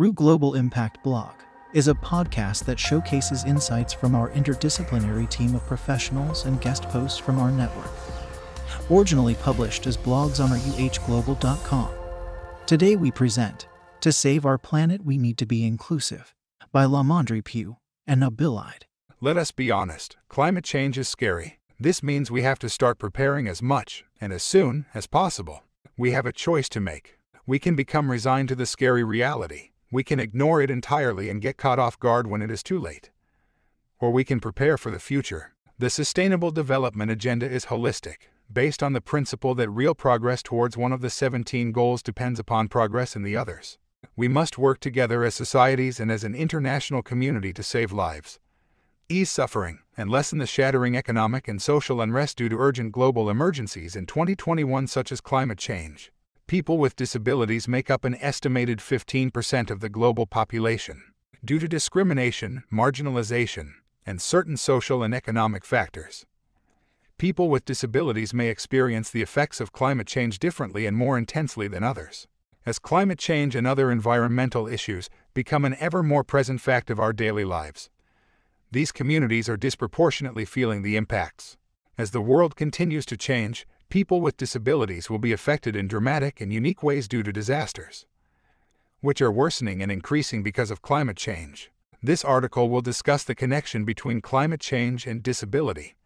Ruh Global Impact Blog is a podcast that showcases insights from our interdisciplinary team of professionals and guest posts from our network. Originally published as blogs on our ruhglobal.com. Today we present To Save Our Planet We Need to Be Inclusive by Lamondre Pugh and Nabil Eid. Let us be honest, climate change is scary. This means we have to start preparing as much and as soon as possible. We have a choice to make. We can become resigned to the scary reality. We can ignore it entirely and get caught off guard when it is too late. Or we can prepare for the future. The Sustainable Development Agenda is holistic, based on the principle that real progress towards one of the 17 goals depends upon progress in the others. We must work together as societies and as an international community to save lives, ease suffering, and lessen the shattering economic and social unrest due to urgent global emergencies in 2021, such as climate change. People with disabilities make up an estimated 15% of the global population. Due to discrimination, marginalization, and certain social and economic factors, people with disabilities may experience the effects of climate change differently and more intensely than others. As climate change and other environmental issues become an ever more present fact of our daily lives, these communities are disproportionately feeling the impacts. As the world continues to change, people with disabilities will be affected in dramatic and unique ways due to disasters, which are worsening and increasing because of climate change. This article will discuss the connection between climate change and disability,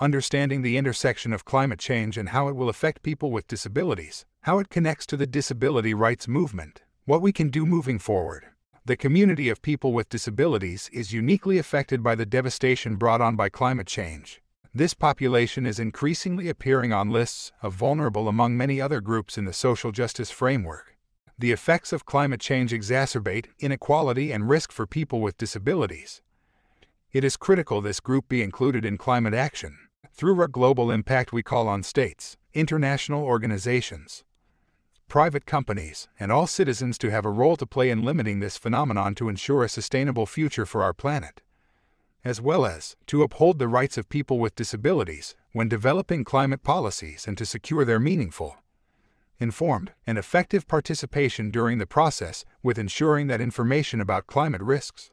understanding the intersection of climate change and how it will affect people with disabilities, how it connects to the disability rights movement, what we can do moving forward. The community of people with disabilities is uniquely affected by the devastation brought on by climate change. This population is increasingly appearing on lists of vulnerable among many other groups in the social justice framework. The effects of climate change exacerbate inequality and risk for people with disabilities. It is critical this group be included in climate action. Through our global impact, we call on states, international organizations, private companies, and all citizens to have a role to play in limiting this phenomenon to ensure a sustainable future for our planet, as well as to uphold the rights of people with disabilities when developing climate policies and to secure their meaningful, informed, and effective participation during the process with ensuring that information about climate risks,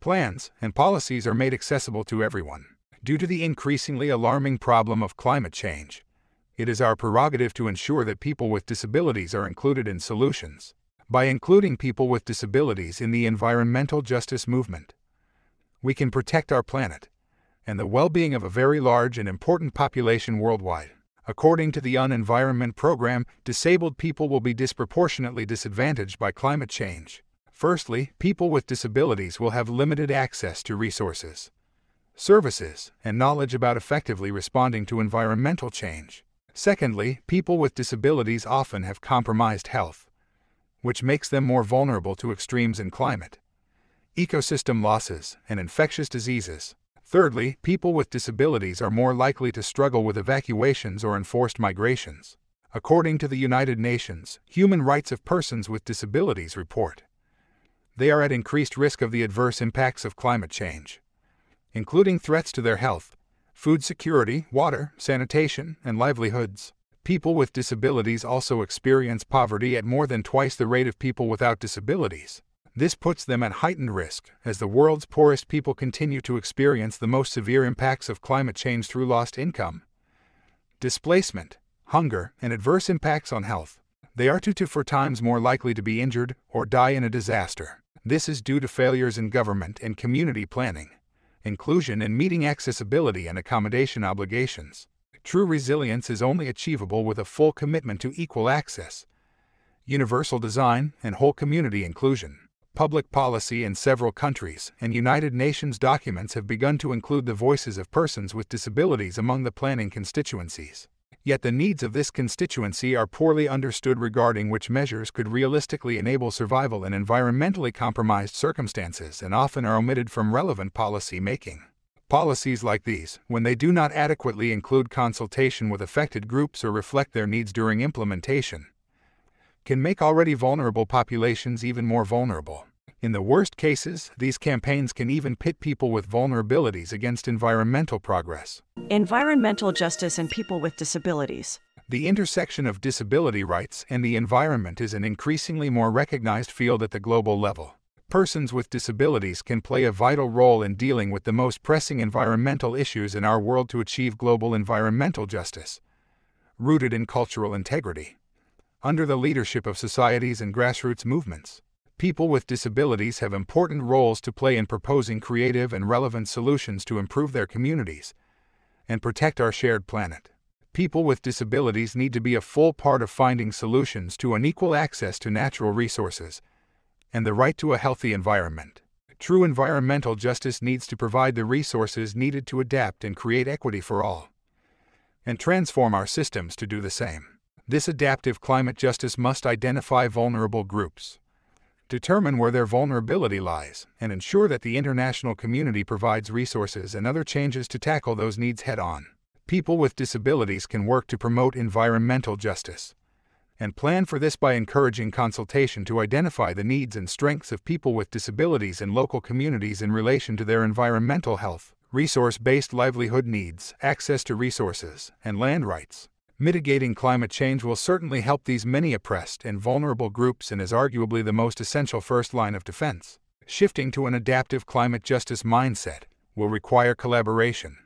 plans, and policies are made accessible to everyone. Due to the increasingly alarming problem of climate change, it is our prerogative to ensure that people with disabilities are included in solutions. By including people with disabilities in the environmental justice movement, we can protect our planet and the well being of a very large and important population worldwide. According to the UN Environment Program, disabled people will be disproportionately disadvantaged by climate change. Firstly, people with disabilities will have limited access to resources, services, and knowledge about effectively responding to environmental change. Secondly, people with disabilities often have compromised health, which makes them more vulnerable to extremes in climate, ecosystem losses, and infectious diseases. Thirdly, people with disabilities are more likely to struggle with evacuations or enforced migrations. According to the United Nations Human Rights of Persons with Disabilities report, they are at increased risk of the adverse impacts of climate change, including threats to their health, food security, water, sanitation, and livelihoods. People with disabilities also experience poverty at more than twice the rate of people without disabilities. This puts them at heightened risk as the world's poorest people continue to experience the most severe impacts of climate change through lost income, displacement, hunger, and adverse impacts on health. They are two to four times more likely to be injured or die in a disaster. This is due to failures in government and community planning inclusion, and meeting accessibility and accommodation obligations. True resilience is only achievable with a full commitment to equal access, universal design, and whole community inclusion. Public policy in several countries and United Nations documents have begun to include the voices of persons with disabilities among the planning constituencies. Yet the needs of this constituency are poorly understood regarding which measures could realistically enable survival in environmentally compromised circumstances and often are omitted from relevant policy making. Policies like these, when they do not adequately include consultation with affected groups or reflect their needs during implementation, can make already vulnerable populations even more vulnerable. In the worst cases, these campaigns can even pit people with vulnerabilities against environmental progress. Environmental justice and people with disabilities. The intersection of disability rights and the environment is an increasingly more recognized field at the global level. Persons with disabilities can play a vital role in dealing with the most pressing environmental issues in our world to achieve global environmental justice, rooted in cultural integrity. Under the leadership of societies and grassroots movements, people with disabilities have important roles to play in proposing creative and relevant solutions to improve their communities and protect our shared planet. People with disabilities need to be a full part of finding solutions to unequal access to natural resources and the right to a healthy environment. True environmental justice needs to provide the resources needed to adapt and create equity for all, and transform our systems to do the same. This adaptive climate justice must identify vulnerable groups, determine where their vulnerability lies, and ensure that the international community provides resources and other changes to tackle those needs head on. People with disabilities can work to promote environmental justice and plan for this by encouraging consultation to identify the needs and strengths of people with disabilities in local communities in relation to their environmental health, resource based livelihood needs, access to resources, and land rights. Mitigating climate change will certainly help these many oppressed and vulnerable groups and is arguably the most essential first line of defense. Shifting to an adaptive climate justice mindset will require collaboration,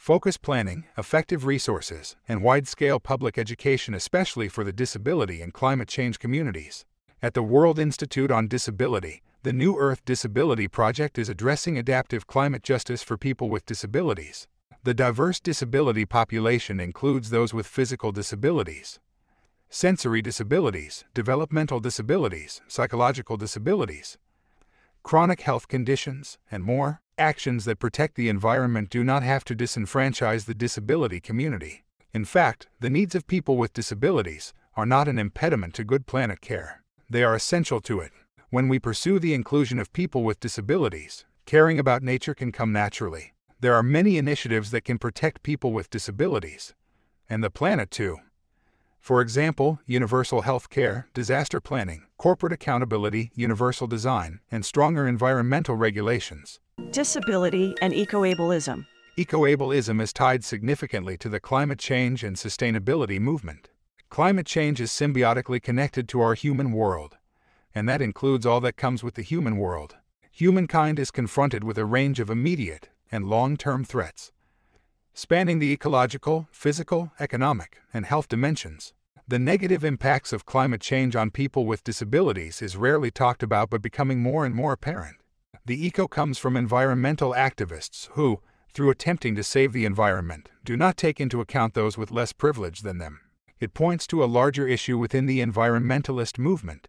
Focused planning, effective resources, and wide scale public education, especially for the disability and climate change communities. At the World Institute on Disability, the New Earth Disability Project is addressing adaptive climate justice for people with disabilities. The diverse disability population includes those with physical disabilities, sensory disabilities, developmental disabilities, psychological disabilities, chronic health conditions, and more. Actions that protect the environment do not have to disenfranchise the disability community. In fact, the needs of people with disabilities are not an impediment to good planet care. They are essential to it. When we pursue the inclusion of people with disabilities, caring about nature can come naturally. There are many initiatives that can protect people with disabilities, and the planet too. For example, universal health care, disaster planning, corporate accountability, universal design, and stronger environmental regulations. Disability and ecoableism. Ecoableism is tied significantly to the climate change and sustainability movement. Climate change is symbiotically connected to our human world, and that includes all that comes with the human world. Humankind is confronted with a range of immediate and long term threats spanning the ecological, physical, economic, and health dimensions. The negative impacts of climate change on people with disabilities is rarely talked about but becoming more and more apparent. The eco comes from environmental activists who, through attempting to save the environment, do not take into account those with less privilege than them. It points to a larger issue within the environmentalist movement.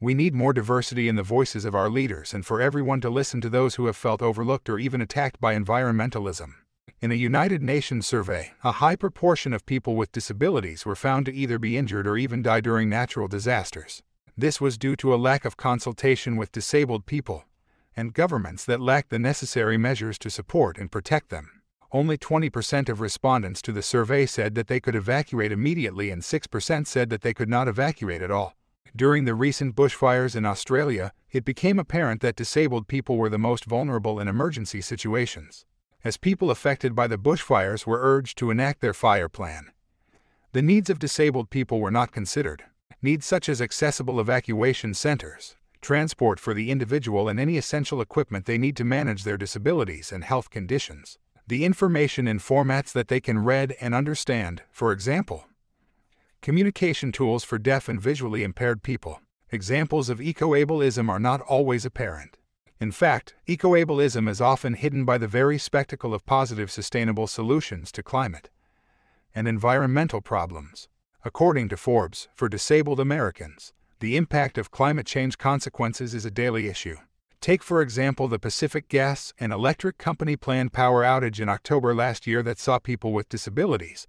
We need more diversity in the voices of our leaders and for everyone to listen to those who have felt overlooked or even attacked by environmentalism. In a United Nations survey, a high proportion of people with disabilities were found to either be injured or even die during natural disasters. This was due to a lack of consultation with disabled people and governments that lacked the necessary measures to support and protect them. Only 20% of respondents to the survey said that they could evacuate immediately, and 6% said that they could not evacuate at all. During the recent bushfires in Australia, it became apparent that disabled people were the most vulnerable in emergency situations as people affected by the bushfires were urged to enact their fire plan. The needs of disabled people were not considered. Needs such as accessible evacuation centers, transport for the individual, and any essential equipment they need to manage their disabilities and health conditions. The information in formats that they can read and understand, for example, communication tools for deaf and visually impaired people. Examples of ecoableism are not always apparent. In fact, ecoableism is often hidden by the very spectacle of positive sustainable solutions to climate and environmental problems. According to Forbes, for disabled Americans, the impact of climate change consequences is a daily issue. Take, for example, the Pacific Gas and Electric Company planned power outage in October last year that saw people with disabilities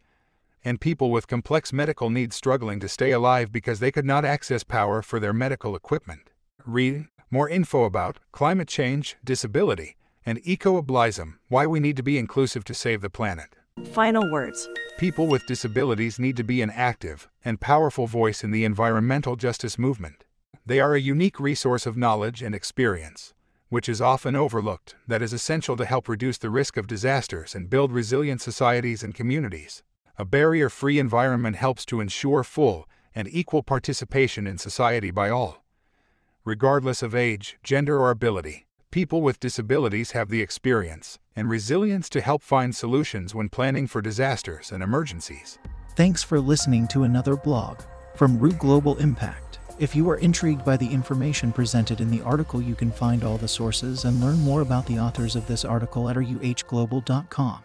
and people with complex medical needs struggling to stay alive because they could not access power for their medical equipment. Read more info about climate change, disability, and ecoableism, why we need to be inclusive to save the planet. Final words. People with disabilities need to be an active and powerful voice in the environmental justice movement. They are a unique resource of knowledge and experience, which is often overlooked, that is essential to help reduce the risk of disasters and build resilient societies and communities. A barrier free environment helps to ensure full and equal participation in society by all. Regardless of age, gender, or ability, people with disabilities have the experience and resilience to help find solutions when planning for disasters and emergencies. Thanks for listening to another blog from Ruh Global Impact. If you are intrigued by the information presented in the article, you can find all the sources and learn more about the authors of this article at ruhglobal.com.